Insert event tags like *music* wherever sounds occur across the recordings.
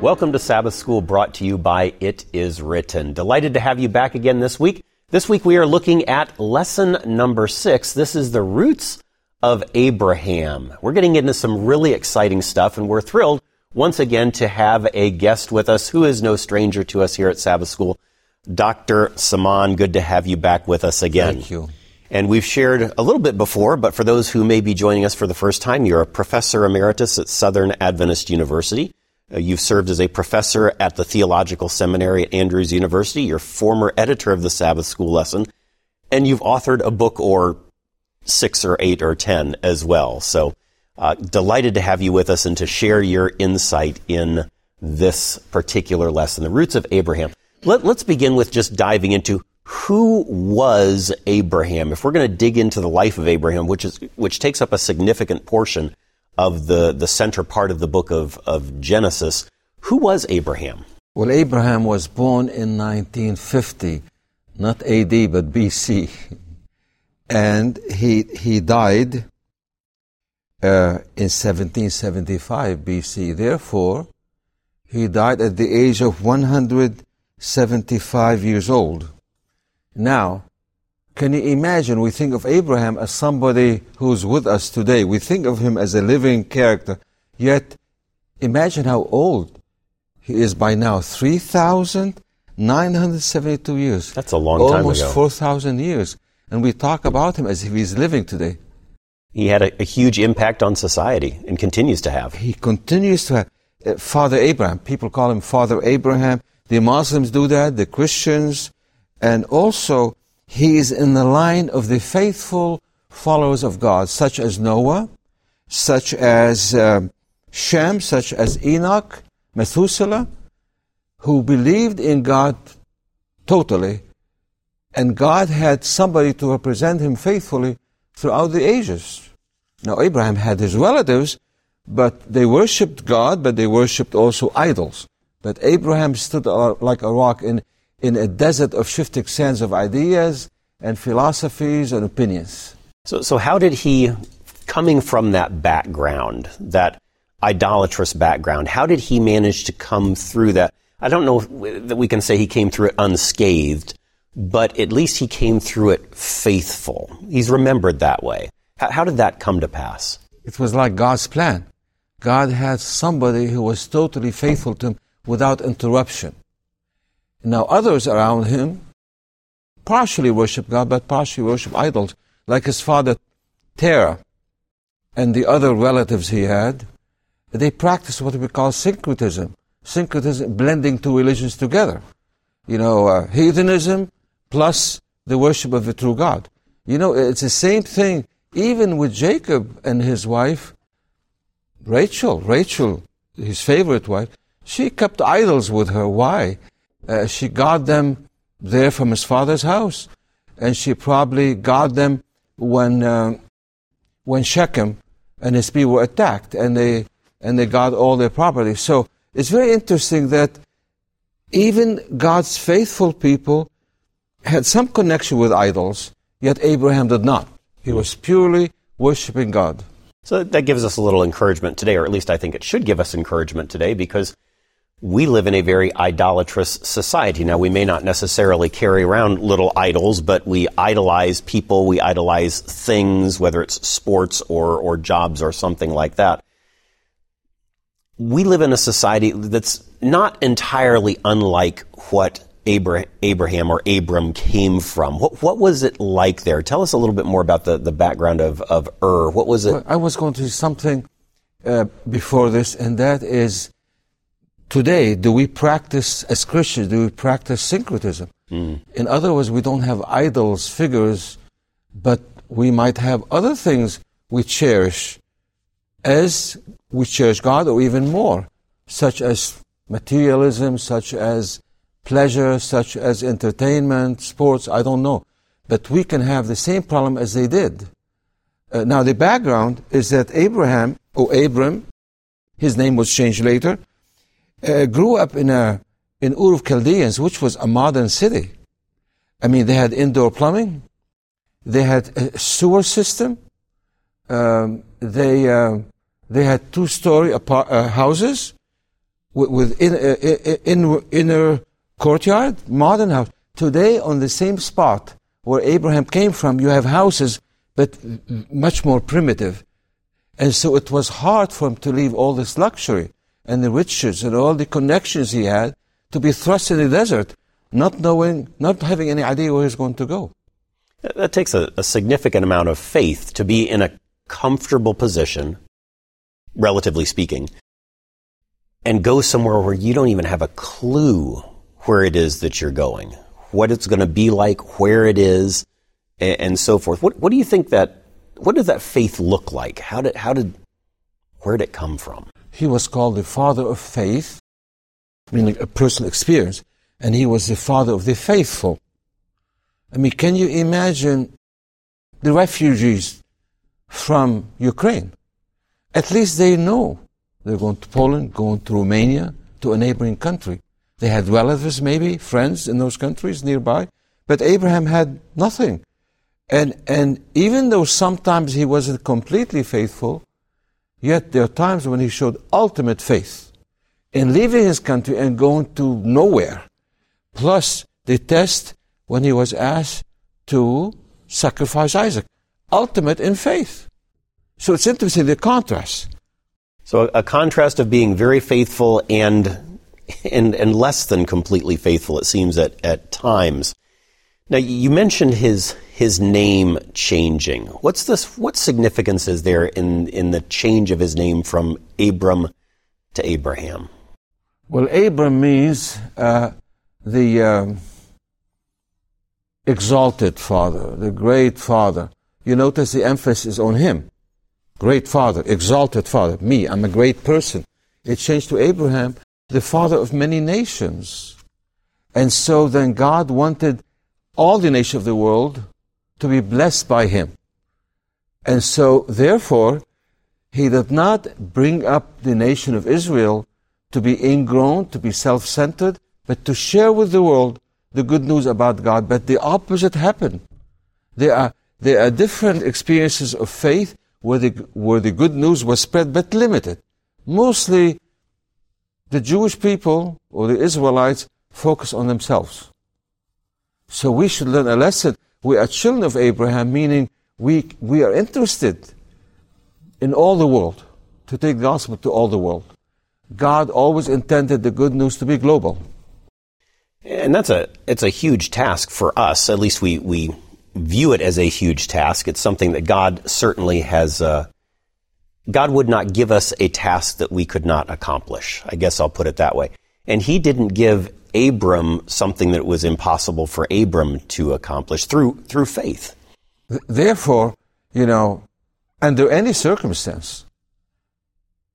Welcome to Sabbath School brought to you by It Is Written. Delighted to have you back again this week. This week we are looking at lesson number six. This is the roots of Abraham. We're getting into some really exciting stuff and we're thrilled once again to have a guest with us who is no stranger to us here at Sabbath School. Dr. Samaan, good to have you back with us again. Thank you. And we've shared a little bit before, but for those who may be joining us for the first time, you're a professor emeritus at Southern Adventist University. Uh, you've served as a professor at the Theological Seminary at Andrews University. You're former editor of the Sabbath School Lesson. And you've authored a book or six or eight or ten as well. So, uh, delighted to have you with us and to share your insight in this particular lesson, the roots of Abraham. Let, let's begin with just diving into who was Abraham. If we're going to dig into the life of Abraham, which is which takes up a significant portion of the, the center part of the book of, of Genesis, who was Abraham? Well, Abraham was born in 1950, not AD, but BC. And he, he died uh, in 1775 BC. Therefore, he died at the age of 175 years old. Now, can you imagine? We think of Abraham as somebody who's with us today. We think of him as a living character. Yet, imagine how old he is by now 3,972 years. That's a long time ago. Almost 4,000 years. And we talk about him as if he's living today. He had a, a huge impact on society and continues to have. He continues to have uh, Father Abraham. People call him Father Abraham. The Muslims do that, the Christians, and also he is in the line of the faithful followers of God, such as Noah, such as um, Shem, such as Enoch, Methuselah, who believed in God totally, and God had somebody to represent him faithfully throughout the ages. Now, Abraham had his relatives, but they worshipped God, but they worshipped also idols. But Abraham stood like a rock in in a desert of shifting sands of ideas and philosophies and opinions. So, so how did he, coming from that background, that idolatrous background, how did he manage to come through that? I don't know that we can say he came through it unscathed, but at least he came through it faithful. He's remembered that way. How, how did that come to pass? It was like God's plan. God had somebody who was totally faithful to him without interruption. Now others around him partially worship God, but partially worship idols, like his father Terah and the other relatives he had. They practiced what we call syncretism. Syncretism, blending two religions together. You know, uh, heathenism plus the worship of the true God. You know, it's the same thing even with Jacob and his wife, Rachel. Rachel, his favorite wife, she kept idols with her. Why? Uh, she got them there from his father's house. And she probably got them when, uh, when Shechem and his people were attacked and they, and they got all their property. So it's very interesting that even God's faithful people had some connection with idols, yet Abraham did not. He was purely worshiping God. So that gives us a little encouragement today, or at least I think it should give us encouragement today, because we live in a very idolatrous society. Now, we may not necessarily carry around little idols, but we idolize people, we idolize things, whether it's sports or, or jobs or something like that. We live in a society that's not entirely unlike what Abraham or Abram came from. What, what was it like there? Tell us a little bit more about the, the background of, of Ur. What was it? I was going to something uh, before this, and that is today, do we practice, as Christians, do we practice syncretism? Mm. In other words, we don't have idols, figures, but we might have other things we cherish as we cherish God or even more, such as materialism, such as pleasure, such as entertainment, sports, I don't know. But we can have the same problem as they did. Uh, now, the background is that Abraham, or Abram, his name was changed later, uh, grew up in a in Ur of Chaldeans, which was a modern city. I mean, they had indoor plumbing, they had a sewer system, um, they uh, they had two-story apart- uh, houses with, with in, uh, in, inner courtyard, modern house. Today, on the same spot where Abraham came from, you have houses, but much more primitive. And so it was hard for him to leave all this luxury and the riches and all the connections he had to be thrust in the desert, not knowing, not having any idea where he's going to go. That takes a, a significant amount of faith to be in a comfortable position, relatively speaking, and go somewhere where you don't even have a clue where it is that you're going, what it's going to be like, where it is, and, and so forth. What, what do you think that, what does that faith look like? How did, how did, where did it come from? He was called the father of faith, meaning a personal experience, and he was the father of the faithful. I mean, can you imagine the refugees from Ukraine? At least they know they're going to Poland, going to Romania, to a neighboring country. They had relatives, maybe, friends in those countries nearby, but Abraham had nothing. And, and even though sometimes he wasn't completely faithful, yet there are times when he showed ultimate faith in leaving his country and going to nowhere. Plus the test when he was asked to sacrifice Isaac. Ultimate in faith. So it's interesting the contrast. So a, contrast of being very faithful and, and, and less than completely faithful, it seems, at, at times. Now, you mentioned his, his name changing. What's this, what significance is there in, in the change of his name from Abram to Abraham? Well, Abram means uh, the, um, exalted Father, the great Father. You notice the emphasis on Him. Great Father, exalted Father. Me, I'm a great person. It changed to Abraham, the father of many nations. And so then God wanted all the nations of the world to be blessed by him. And so, therefore, he did not bring up the nation of Israel to be ingrown, to be self centered, but to share with the world the good news about God, but the opposite happened. There are, there are different experiences of faith where the, where the good news was spread, but limited. Mostly, the Jewish people or the Israelites focus on themselves. So we should learn a lesson. We are children of Abraham, meaning we, we are interested in all the world, to take the gospel to all the world. God always intended the good news to be global. And that's a it's a huge task for us. At least we we view it as a huge task. It's something that God certainly has. Uh, God would not give us a task that we could not accomplish. I guess I'll put it that way. And He didn't give Abram something that was impossible for Abram to accomplish through through faith. Therefore, you know, under any circumstance,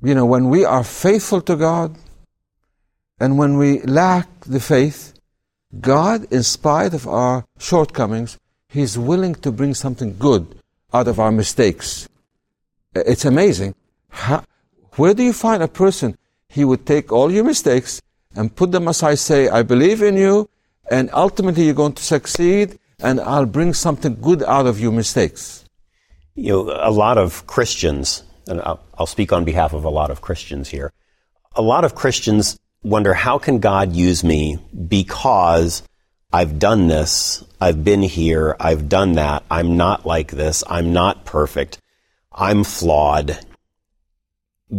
you know, when we are faithful to God, and when we lack the faith, God, in spite of our shortcomings, He's willing to bring something good out of our mistakes. It's amazing. How, where do you find a person he would take all your mistakes and put them aside, say, I believe in you, and ultimately you're going to succeed, and I'll bring something good out of your mistakes? You know, a lot of Christians, and I'll, I'll speak on behalf of a lot of Christians here, a lot of Christians wonder how can God use me because I've done this, I've been here, I've done that, I'm not like this, I'm not perfect, I'm flawed.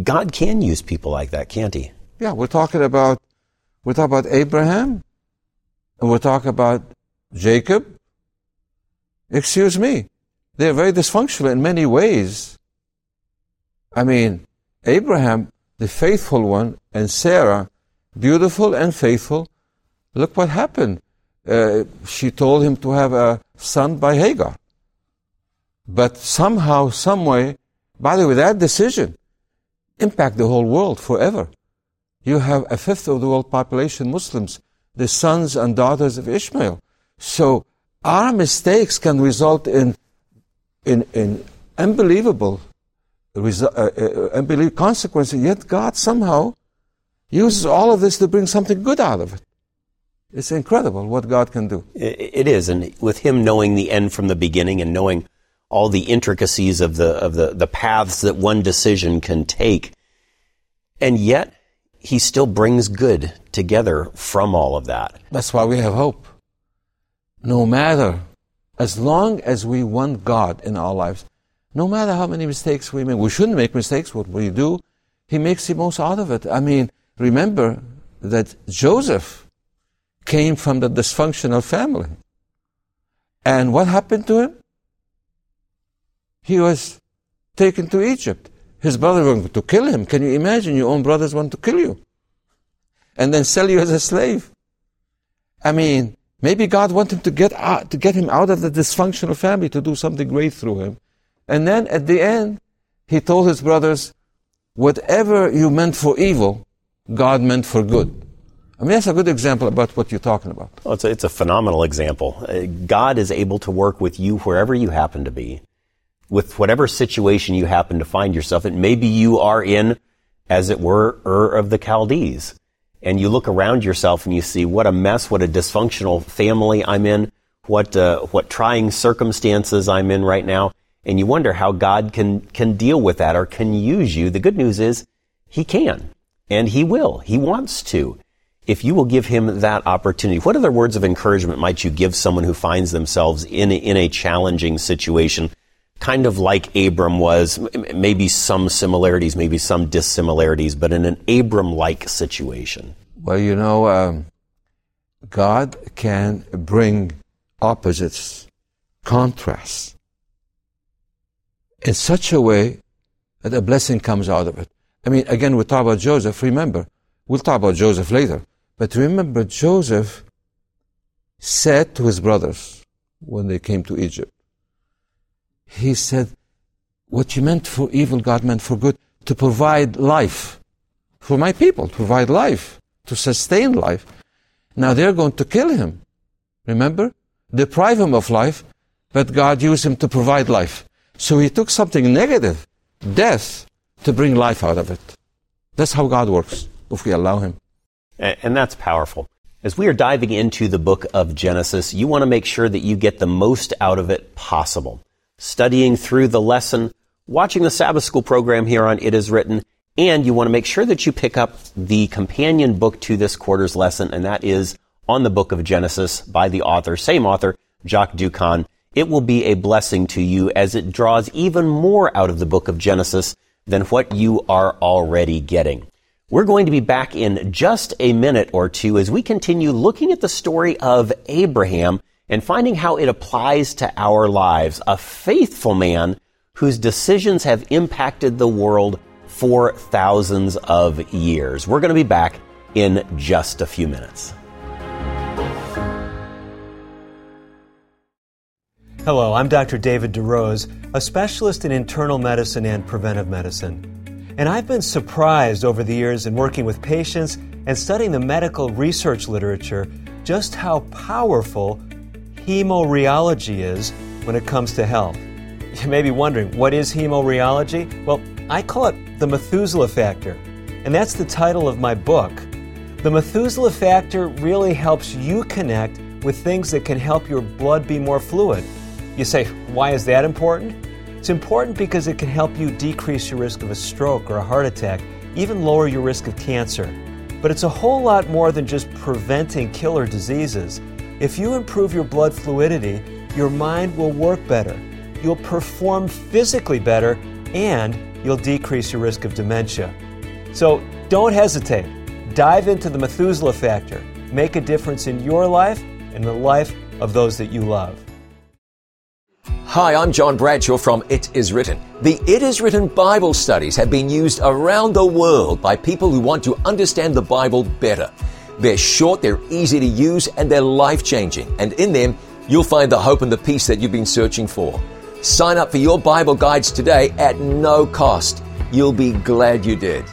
God can use people like that, can't he? Yeah, we're talking about we're talking about Abraham, and we talk about Jacob. Excuse me. They're very dysfunctional in many ways. I mean, Abraham, the faithful one, and Sarah, beautiful and faithful. Look what happened. Uh, she told him to have a son by Hagar. But somehow, some way, by the way, that decision impact the whole world forever. You have a fifth of the world population Muslims, the sons and daughters of Ishmael. So our mistakes can result in in, in unbelievable, resu- uh, uh, unbelievable consequences. Yet God somehow uses all of this to bring something good out of it. It's incredible what God can do. It is, and with Him knowing the end from the beginning and knowing all the intricacies of the of the, the paths that one decision can take, and yet he still brings good together from all of that. That's why we have hope. No matter, as long as we want God in our lives, no matter how many mistakes we make, we shouldn't make mistakes. What we do, He makes the most out of it. I mean, remember that Joseph came from the dysfunctional family. And what happened to him? He was taken to Egypt. His brother wanted to kill him. Can you imagine your own brothers want to kill you? And then sell you as a slave. I mean, maybe God wanted to get out, to get him out of the dysfunctional family to do something great through him. And then at the end, he told his brothers, whatever you meant for evil, God meant for good. I mean, that's a good example about what you're talking about. Well, it's, a, it's a phenomenal example. Uh, God is able to work with you wherever you happen to be with whatever situation you happen to find yourself in. Maybe you are in, as it were, Ur of the Chaldees. And you look around yourself and you see what a mess, what a dysfunctional family I'm in, what, uh, what trying circumstances I'm in right now. And you wonder how God can, can deal with that or can use you. The good news is He can. And He will. He wants to. If you will give Him that opportunity, what other words of encouragement might you give someone who finds themselves in in a challenging situation? Kind of like Abram was, maybe some similarities, maybe some dissimilarities, but in an Abram like situation? Well, you know, um, God can bring opposites, contrasts, in such a way that a blessing comes out of it. I mean, again, we talk about Joseph. Remember, we'll talk about Joseph later. But remember, Joseph said to his brothers when they came to Egypt, he said, what you meant for evil, God meant for good, to provide life for my people, to provide life, to sustain life. Now they're going to kill him. Remember? Deprive him of life, but God used him to provide life. So he took something negative, death, to bring life out of it. That's how God works, if we allow him. And that's powerful. As we are diving into the book of Genesis, you want to make sure that you get the most out of it possible studying through the lesson, watching the Sabbath School program here on It Is Written, and you want to make sure that you pick up the companion book to this quarter's lesson, and that is on the book of Genesis by the author, same author, Jacques Doukhan. It will be a blessing to you as it draws even more out of the book of Genesis than what you are already getting. We're going to be back in just a minute or two as we continue looking at the story of Abraham and finding how it applies to our lives. A faithful man whose decisions have impacted the world for thousands of years. We're going to be back in just a few minutes. Hello, I'm Dr. David DeRose, a specialist in internal medicine and preventive medicine. And I've been surprised over the years in working with patients and studying the medical research literature just how powerful hemorrheology is when it comes to health. *laughs* You may be wondering, what is hemorrheology? Well, I call it the Methuselah factor, and that's the title of my book. The Methuselah factor really helps you connect with things that can help your blood be more fluid. You say, why is that important? It's important because it can help you decrease your risk of a stroke or a heart attack, even lower your risk of cancer. But it's a whole lot more than just preventing killer diseases. If you improve your blood fluidity, your mind will work better, you'll perform physically better, and you'll decrease your risk of dementia. So don't hesitate. Dive into the Methuselah factor. Make a difference in your life and the life of those that you love. Hi, I'm John Bradshaw from It Is Written. The It Is Written Bible studies have been used around the world by people who want to understand the Bible better. They're short, they're easy to use, and they're life changing. And in them, you'll find the hope and the peace that you've been searching for. Sign up for your Bible guides today at no cost. You'll be glad you did.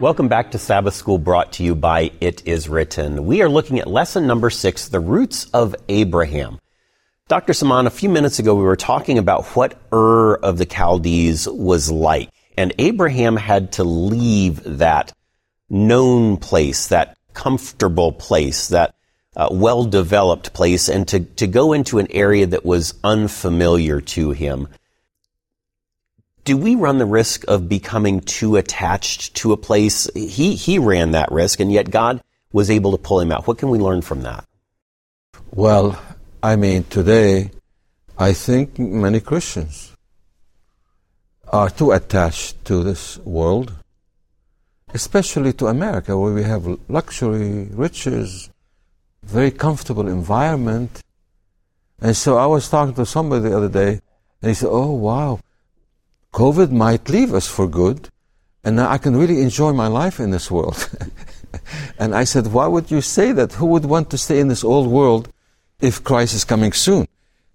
Welcome back to Sabbath School brought to you by It Is Written. We are looking at lesson number six, the roots of Abraham. Dr. Samaan, a few minutes ago we were talking about what Ur of the Chaldees was like. And Abraham had to leave that known place, that comfortable place, that uh, well developed place and to, to go into an area that was unfamiliar to him. Do we run the risk of becoming too attached to a place? He, he ran that risk, and yet God was able to pull him out. What can we learn from that? Well, I mean, today, I think many Christians are too attached to this world, especially to America, where we have luxury, riches, very comfortable environment. And so I was talking to somebody the other day, and he said, Oh, wow, COVID might leave us for good, and now I can really enjoy my life in this world. *laughs* and I said, Why would you say that? Who would want to stay in this old world if Christ is coming soon?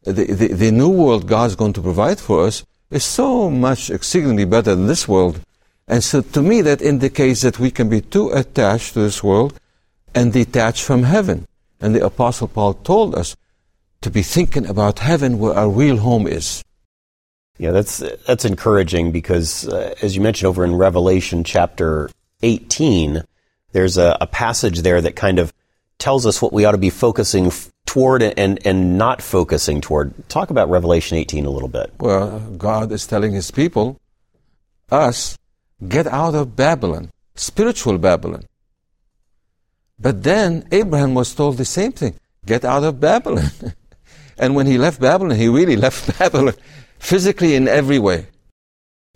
The, the, the new world God's going to provide for us is so much exceedingly better than this world. And so to me, that indicates that we can be too attached to this world and detached from heaven. And the Apostle Paul told us to be thinking about heaven where our real home is. Yeah, that's that's encouraging because, uh, as you mentioned over in Revelation chapter 18, there's a, a, passage there that kind of tells us what we ought to be focusing toward and and not focusing toward. Talk about Revelation 18 a little bit. Well, God is telling His people, us, get out of Babylon, spiritual Babylon. But then Abraham was told the same thing get out of Babylon. *laughs* and when he left Babylon, he really *laughs* left Babylon physically in every way.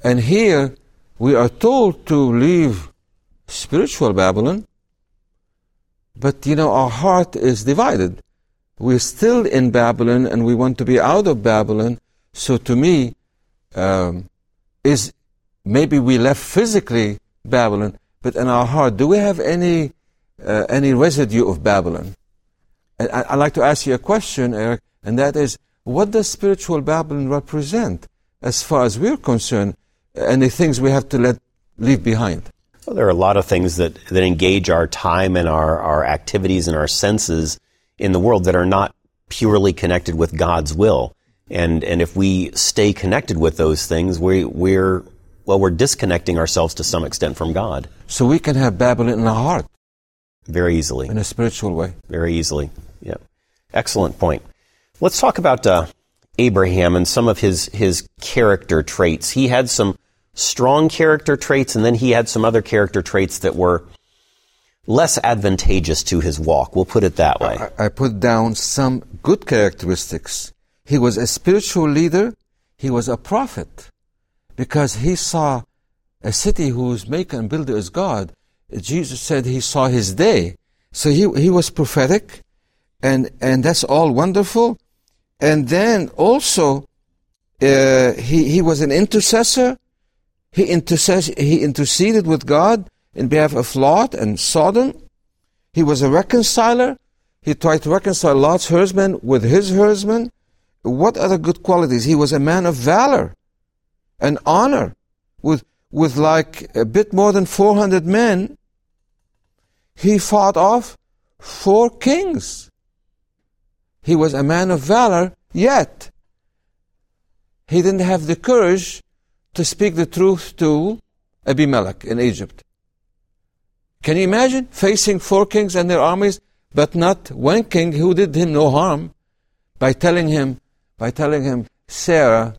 And here we are told to leave spiritual Babylon, but you know, our heart is divided. We're still in Babylon and we want to be out of Babylon. So to me, um, is maybe we left physically Babylon, but in our heart, do we have any uh, any residue of Babylon? And I, would like to ask you a question, Eric, and that is, what does spiritual Babylon represent as far as we're concerned, the things we have to let leave behind? Well, there are a lot of things that, that engage our time and our, our activities and our senses in the world that are not purely connected with God's will. And, and if we stay connected with those things, we, we're, well, we're disconnecting ourselves to some extent from God. So we can have Babylon in our heart. Very easily. In a spiritual way. Very easily. Yeah. Excellent point. Let's talk about uh, Abraham and some of his, his character traits. He had some strong character traits, and then he had some other character traits that were less advantageous to his walk. We'll put it that way. I, I put down some good characteristics. He was a spiritual leader. He was a prophet because he saw a city whose maker and builder is God. Jesus said he saw his day. So he, he was prophetic, and, and that's all wonderful. And then also, uh, he, he was an intercessor. He, intercess- he interceded with God in behalf of Lot and Sodom. He was a reconciler. He tried to reconcile Lot's herdsmen with his herdsmen. What other good qualities? He was a man of valor and honor with, with like a bit more than 400 men he fought off four kings. He was a man of valor, yet he didn't have the courage to speak the truth to Abimelech in Egypt. Can you imagine facing four kings and their armies, but not one king who did him no harm by telling him, by telling him, Sarah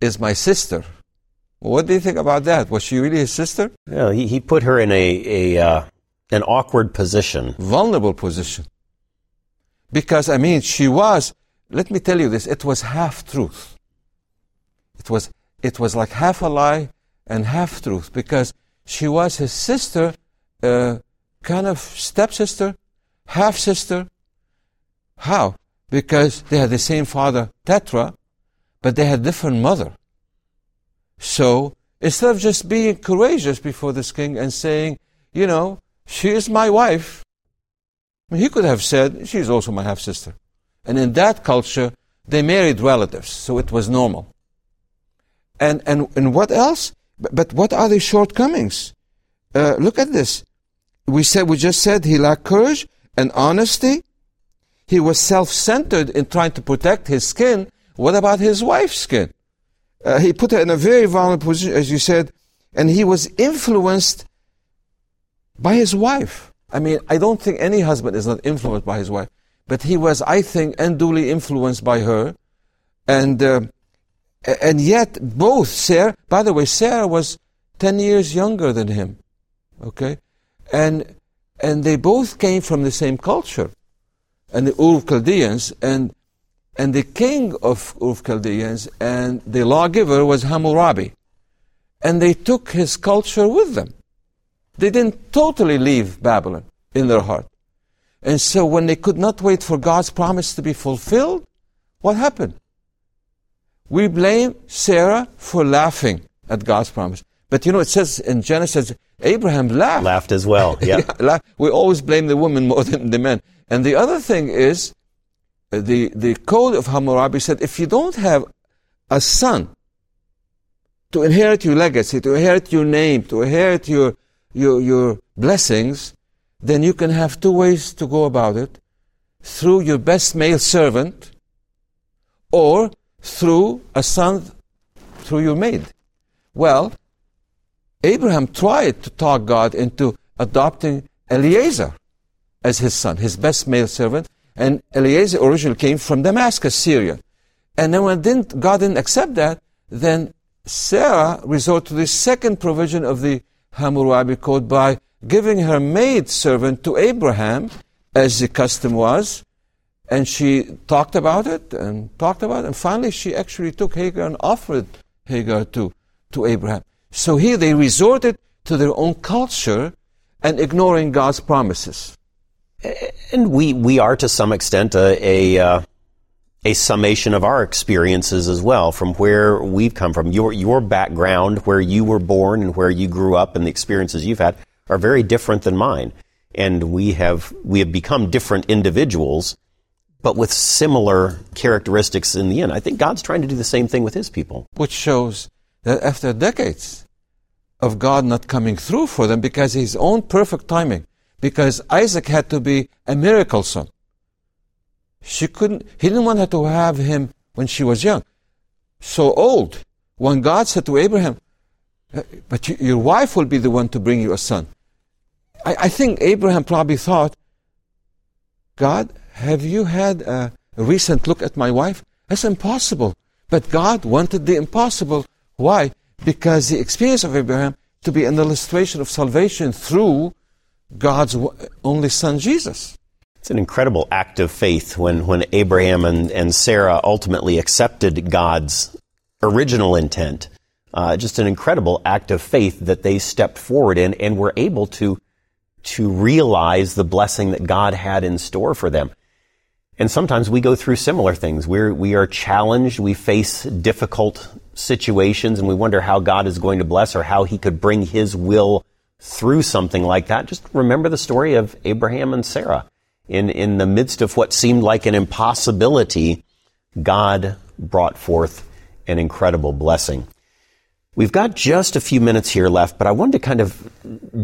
is my sister. What do you think about that? Was she really his sister? Yeah, he, he put her in a, a uh, an awkward position. Vulnerable position. Because, I mean, she was, let me tell you this, it was half truth. It was, it was like half a lie and half truth because she was his sister, uh, kind of stepsister, half sister. How? Because they had the same father, Terah, but they had different mother. So, instead of just being courageous before this king and saying, you know, she is my wife. He could have said, She is also my half sister. And in that culture, they married relatives, so it was normal. And, and, and what else? But, but what are the shortcomings? Uh, look at this. We said, we just said he lacked courage and honesty. He was self-centered in trying to protect his skin. What about his wife's skin? Uh, he put her in a very vulnerable position, as you said, and he was influenced by his wife. I mean, I don't think any husband is not influenced by his wife, but he was, I think, unduly influenced by her, and uh, and yet both Sarah. By the way, Sarah was ten years younger than him, okay, and and they both came from the same culture, and the Ur Chaldeans, and and the king of Ur Chaldeans and the lawgiver was Hammurabi, and they took his culture with them. They didn't totally leave Babylon in their heart. And so when they could not wait for God's promise to be fulfilled, what happened? We blame Sarah for laughing at God's promise. But you know, it says in Genesis, Abraham laughed. Laughed as well, *laughs* yeah. yeah we always blame the woman *laughs* more than the men. And the other thing is, uh, the, the code of Hammurabi said, if you don't have a son to inherit your legacy, to inherit your name, to inherit your your, your blessings, then you can have two ways to go about it through your best male servant or through a son through your maid. Well, Abraham tried to talk God into adopting Eliezer as his son, his best male servant, and Eliezer originally came from Damascus, Syria. And then when didn't, God didn't accept that, then Sarah resorted to the second provision of the Hammurabi code by giving her maid servant to Abraham, as the custom was. And she talked about it and talked about it. And finally, she actually took Hagar and offered Hagar to, to Abraham. So here they resorted to their own culture and ignoring God's promises. And we, we are to some extent a, a, uh, a summation of our experiences as well from where we've come from. Your, your background, where you were born and where you grew up and the experiences you've had are very different than mine. And we have, we have become different individuals, but with similar characteristics in the end. I think God's trying to do the same thing with his people. Which shows that after decades of God not coming through for them because his own perfect timing, because Isaac had to be a miracle son. She couldn't, he didn't want her to have him when she was young. So old. When God said to Abraham, uh, but your wife will be the one to bring you a son. I, I think Abraham probably thought, God, have you had a, recent look at my wife? That's impossible. But God wanted the impossible. Why? Because the experience of Abraham to be an illustration of salvation through God's only son, Jesus. It's an incredible act of faith when, when Abraham and, and Sarah ultimately accepted God's original intent. Uh, just an incredible act of faith that they stepped forward in and were able to, to realize the blessing that God had in store for them. And sometimes we go through similar things. We're, we are challenged, we face difficult situations, and we wonder how God is going to bless or how He could bring His will through something like that. Just remember the story of Abraham and Sarah in, in the midst of what seemed like an impossibility, God brought forth an incredible blessing. We've got just a few minutes here left, but I wanted to kind of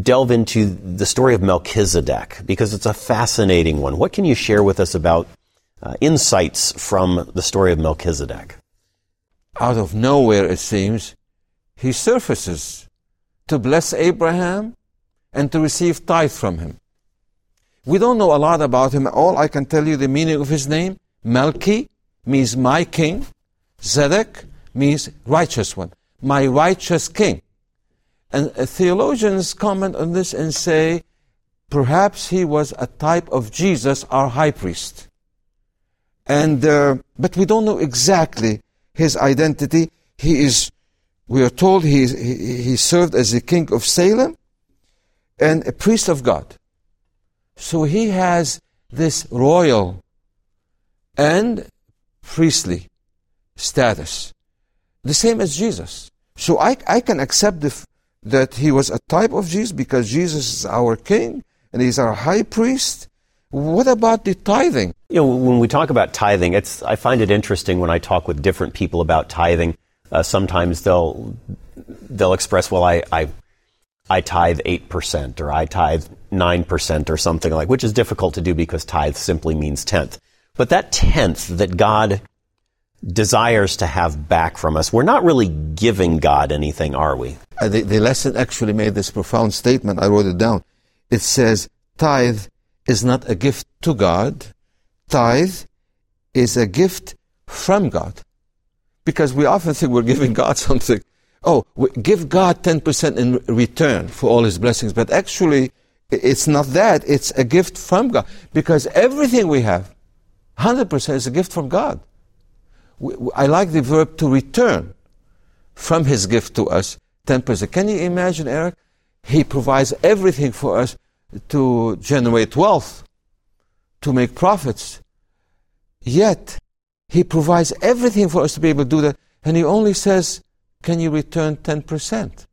delve into the story of Melchizedek because it's a fascinating one. What can you share with us about uh, insights from the story of Melchizedek? Out of nowhere, it seems, he surfaces to bless Abraham and to receive tithe from him. We don't know a lot about him. All I can tell you the meaning of his name. Melchi means my king. Zedek means righteous one. My righteous king. And uh, theologians comment on this and say, perhaps he was a type of Jesus, our high priest. And, uh, but we don't know exactly his identity. He is, we are told he, he, he served as the king of Salem and a priest of God. So he has this royal and priestly status, the same as Jesus. So I, I can accept the, that he was a type of Jesus because Jesus is our king and he's our high priest. What about the tithing? You know, when we talk about tithing, it's I find it interesting when I talk with different people about tithing. Uh, sometimes they'll they'll express, "Well, I, I I tithe 8% or I tithe 9% or something like, which is difficult to do because tithe simply means tenth. But that tenth that God desires to have back from us, we're not really giving God anything, are we? Uh, the, the lesson actually made this profound statement. I wrote it down. It says, tithe is not a gift to God. Tithe is a gift from God. Because we often think we're giving God *laughs* something. Oh, give God 10% in return for all his blessings. But actually, it's not that. It's a gift from God. Because everything we have, 100% is a gift from God. I like the verb to return from his gift to us 10%. Can you imagine, Eric? He provides everything for us to generate wealth, to make profits. Yet, He provides everything for us to be able to do that, and He only says, Can you return 10%?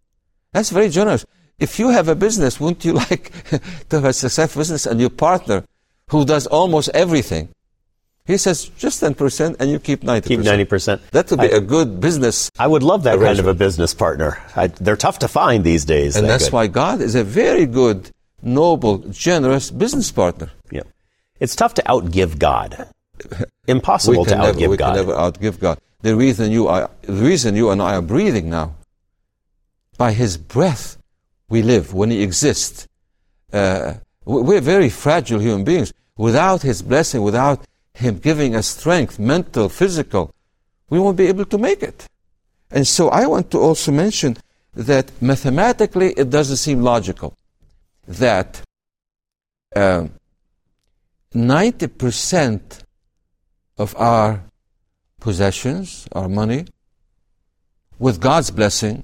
That's very generous. If you have a business, wouldn't you *laughs* like to have a successful business and your partner who does almost everything? He says just 10% and you keep 90%. Keep 90%. That would be I, a good business. I would love that kind of a business partner. I, they're tough to find these days. And that that's good. why God is a very good noble, generous business partner. Yeah. It's tough to outgive God. *laughs* Impossible to never, outgive we God. We can never outgive God. The reason you are, the reason you and I are breathing now, by His breath, we live. When He exists, uh, we're very fragile human beings. Without His blessing, without Him giving us strength, mental, physical, we won't be able to make it. And so I want to also mention that mathematically it doesn't seem logical that uh, 90% of our possessions, our money, with God's blessing,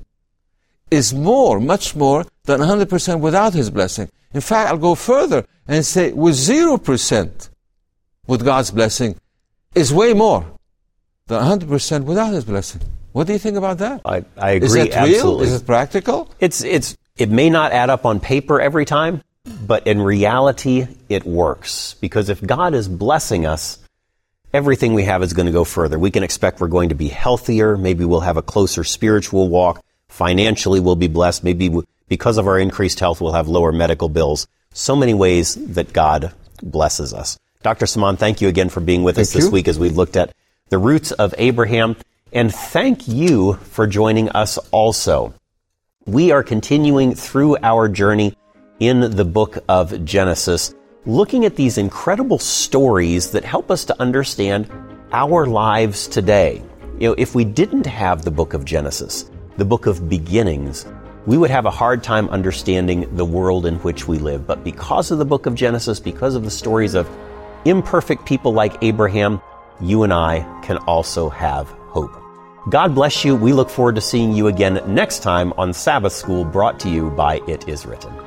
is more, much more, than 100% without His blessing. In fact, I'll go further and say with 0% with God's blessing is way more than 100% without His blessing. What do you think about that? I, I agree. Is it absolutely. Is it practical? It's, it's it may not add up on paper every time, but in reality, it works. Because if God is blessing us, everything we have is going to go further. We can expect we're going to be healthier. Maybe we'll have a closer spiritual walk. Financially, we'll be blessed. Maybe because of our increased health, we'll have lower medical bills. So many ways that God blesses us. Dr. Samaan, thank you again for being with thank us this you. week as we looked at the roots of Abraham. And thank you for joining us also. We are continuing through our journey in the book of Genesis, looking at these incredible stories that help us to understand our lives today. You know, if we didn't have the book of Genesis, the book of beginnings, we would have a hard time understanding the world in which we live. But because of the book of Genesis, because of the stories of imperfect people like Abraham, you and I can also have hope. God bless you. We look forward to seeing you again next time on Sabbath School brought to you by It Is Written.